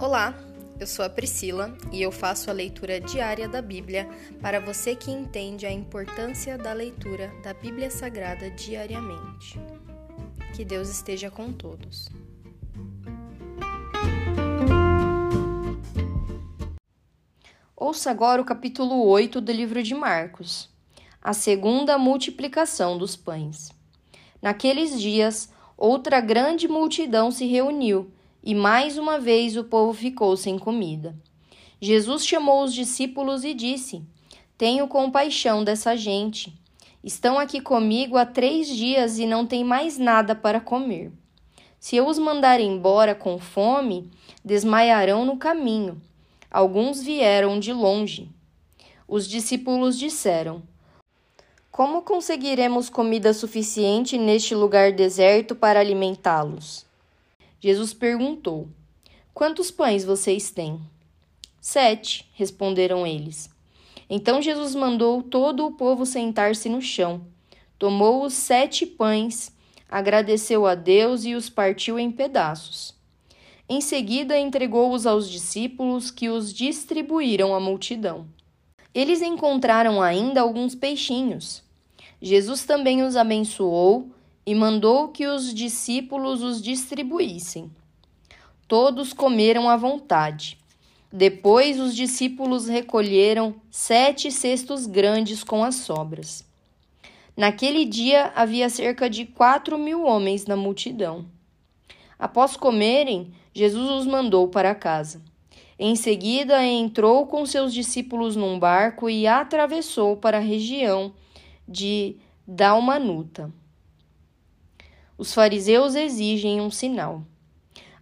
Olá, eu sou a Priscila e eu faço a leitura diária da Bíblia para você que entende a importância da leitura da Bíblia Sagrada diariamente. Que Deus esteja com todos. Ouça agora o capítulo 8 do livro de Marcos, a segunda multiplicação dos pães. Naqueles dias, outra grande multidão se reuniu e mais uma vez o povo ficou sem comida. Jesus chamou os discípulos e disse: Tenho compaixão dessa gente. Estão aqui comigo há três dias e não têm mais nada para comer. Se eu os mandar embora com fome, desmaiarão no caminho. Alguns vieram de longe. Os discípulos disseram: Como conseguiremos comida suficiente neste lugar deserto para alimentá-los? Jesus perguntou: Quantos pães vocês têm? Sete, responderam eles. Então Jesus mandou todo o povo sentar-se no chão, tomou os sete pães, agradeceu a Deus e os partiu em pedaços. Em seguida, entregou-os aos discípulos, que os distribuíram à multidão. Eles encontraram ainda alguns peixinhos. Jesus também os abençoou e mandou que os discípulos os distribuíssem. Todos comeram à vontade. Depois os discípulos recolheram sete cestos grandes com as sobras. Naquele dia havia cerca de quatro mil homens na multidão. Após comerem, Jesus os mandou para casa. Em seguida, entrou com seus discípulos num barco e atravessou para a região de Dalmanuta. Os fariseus exigem um sinal.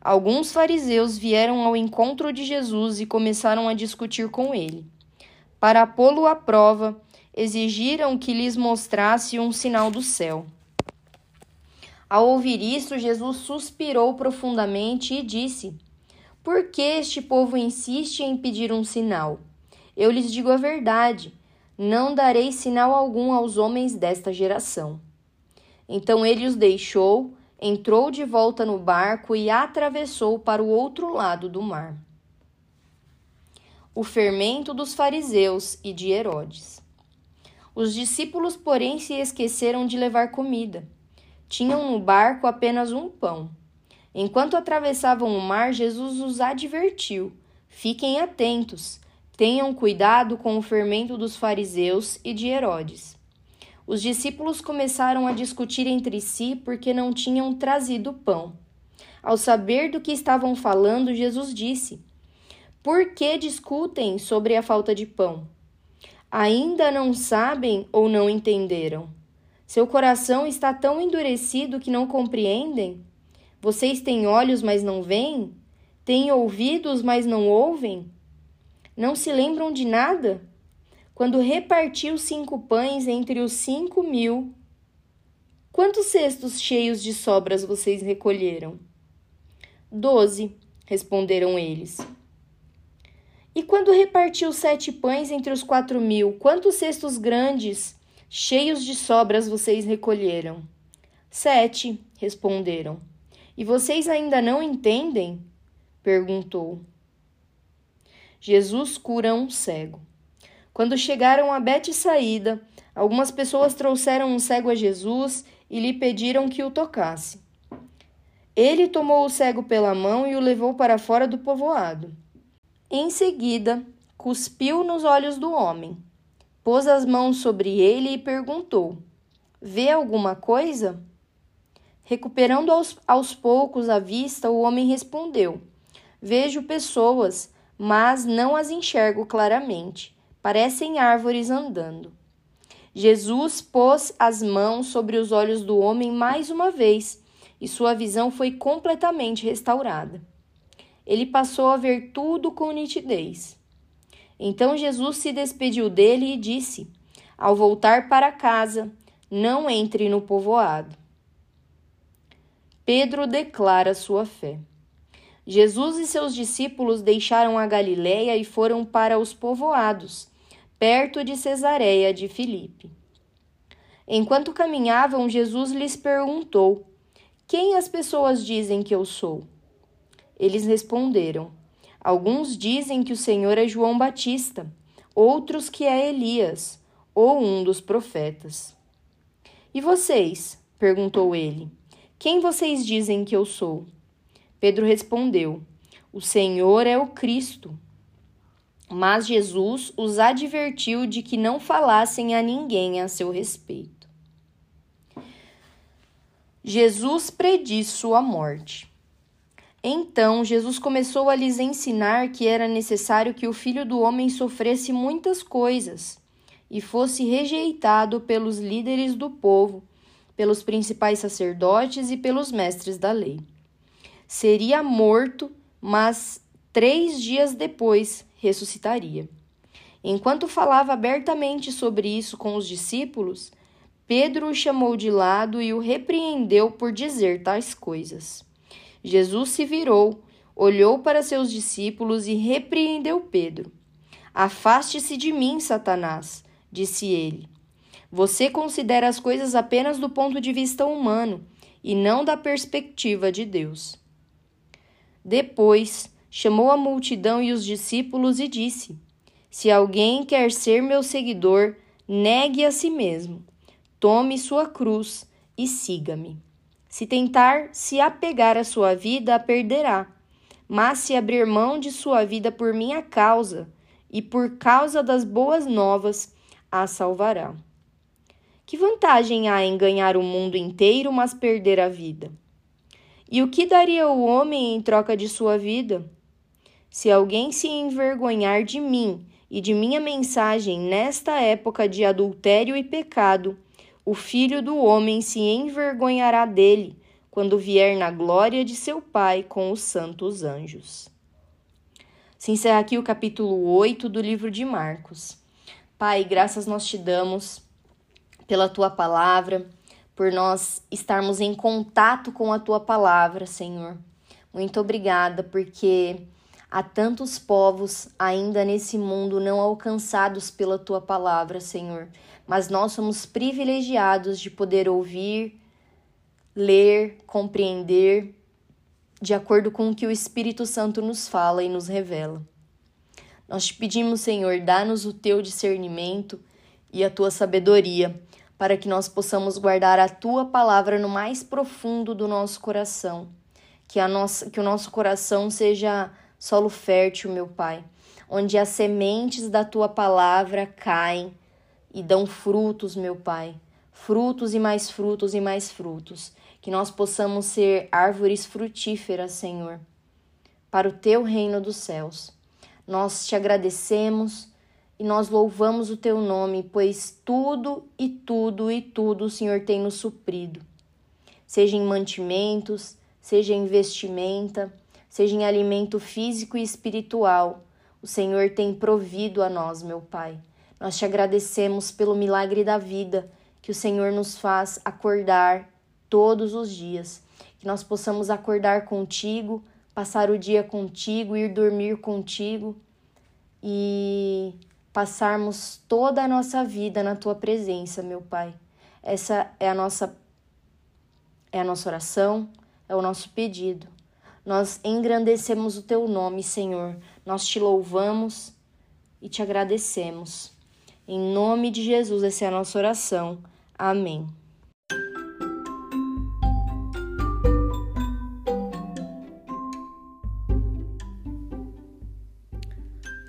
Alguns fariseus vieram ao encontro de Jesus e começaram a discutir com ele. Para pô-lo à prova, exigiram que lhes mostrasse um sinal do céu. Ao ouvir isso, Jesus suspirou profundamente e disse: Por que este povo insiste em pedir um sinal? Eu lhes digo a verdade: não darei sinal algum aos homens desta geração. Então ele os deixou, entrou de volta no barco e atravessou para o outro lado do mar. O fermento dos fariseus e de Herodes. Os discípulos, porém, se esqueceram de levar comida. Tinham no barco apenas um pão. Enquanto atravessavam o mar, Jesus os advertiu: Fiquem atentos, tenham cuidado com o fermento dos fariseus e de Herodes. Os discípulos começaram a discutir entre si porque não tinham trazido pão. Ao saber do que estavam falando, Jesus disse: Por que discutem sobre a falta de pão? Ainda não sabem ou não entenderam? Seu coração está tão endurecido que não compreendem? Vocês têm olhos, mas não veem? Têm ouvidos, mas não ouvem? Não se lembram de nada? Quando repartiu cinco pães entre os cinco mil, quantos cestos cheios de sobras vocês recolheram? Doze, responderam eles. E quando repartiu sete pães entre os quatro mil, quantos cestos grandes, cheios de sobras, vocês recolheram? Sete, responderam. E vocês ainda não entendem? perguntou. Jesus cura um cego. Quando chegaram a Betsaída, algumas pessoas trouxeram um cego a Jesus e lhe pediram que o tocasse. Ele tomou o cego pela mão e o levou para fora do povoado. Em seguida, cuspiu nos olhos do homem, pôs as mãos sobre ele e perguntou: Vê alguma coisa? Recuperando aos, aos poucos a vista, o homem respondeu: Vejo pessoas, mas não as enxergo claramente parecem árvores andando. Jesus pôs as mãos sobre os olhos do homem mais uma vez e sua visão foi completamente restaurada. Ele passou a ver tudo com nitidez. Então Jesus se despediu dele e disse: Ao voltar para casa, não entre no povoado. Pedro declara sua fé. Jesus e seus discípulos deixaram a Galiléia e foram para os povoados, perto de Cesareia de Filipe. Enquanto caminhavam, Jesus lhes perguntou: Quem as pessoas dizem que eu sou? Eles responderam: Alguns dizem que o Senhor é João Batista, outros que é Elias ou um dos profetas. E vocês? perguntou ele. Quem vocês dizem que eu sou? Pedro respondeu: O Senhor é o Cristo. Mas Jesus os advertiu de que não falassem a ninguém a seu respeito. Jesus prediz sua morte. Então Jesus começou a lhes ensinar que era necessário que o filho do homem sofresse muitas coisas e fosse rejeitado pelos líderes do povo, pelos principais sacerdotes e pelos mestres da lei. Seria morto, mas três dias depois ressuscitaria. Enquanto falava abertamente sobre isso com os discípulos, Pedro o chamou de lado e o repreendeu por dizer tais coisas. Jesus se virou, olhou para seus discípulos e repreendeu Pedro. Afaste-se de mim, Satanás, disse ele. Você considera as coisas apenas do ponto de vista humano e não da perspectiva de Deus. Depois, chamou a multidão e os discípulos e disse: Se alguém quer ser meu seguidor, negue a si mesmo, tome sua cruz e siga-me. Se tentar se apegar à sua vida, a perderá. Mas se abrir mão de sua vida por minha causa e por causa das boas novas, a salvará. Que vantagem há em ganhar o mundo inteiro, mas perder a vida? E o que daria o homem em troca de sua vida? Se alguém se envergonhar de mim e de minha mensagem nesta época de adultério e pecado, o filho do homem se envergonhará dele quando vier na glória de seu Pai com os santos anjos. Se encerra aqui o capítulo 8 do livro de Marcos. Pai, graças nós te damos pela tua palavra, por nós estarmos em contato com a tua palavra, Senhor. Muito obrigada, porque há tantos povos ainda nesse mundo não alcançados pela tua palavra, Senhor mas nós somos privilegiados de poder ouvir, ler, compreender, de acordo com o que o Espírito Santo nos fala e nos revela. Nós te pedimos, Senhor, dá-nos o teu discernimento e a tua sabedoria, para que nós possamos guardar a tua palavra no mais profundo do nosso coração. Que, a nossa, que o nosso coração seja solo fértil, meu Pai, onde as sementes da tua palavra caem e dão frutos, meu Pai. Frutos e mais frutos e mais frutos. Que nós possamos ser árvores frutíferas, Senhor, para o teu reino dos céus. Nós te agradecemos e nós louvamos o teu nome, pois tudo e tudo e tudo o Senhor tem nos suprido. Seja em mantimentos, seja em vestimenta, seja em alimento físico e espiritual, o Senhor tem provido a nós, meu Pai. Nós te agradecemos pelo milagre da vida que o Senhor nos faz acordar todos os dias. Que nós possamos acordar contigo, passar o dia contigo, ir dormir contigo e passarmos toda a nossa vida na tua presença, meu Pai. Essa é a nossa é a nossa oração, é o nosso pedido. Nós engrandecemos o teu nome, Senhor. Nós te louvamos e te agradecemos. Em nome de Jesus, essa é a nossa oração. Amém.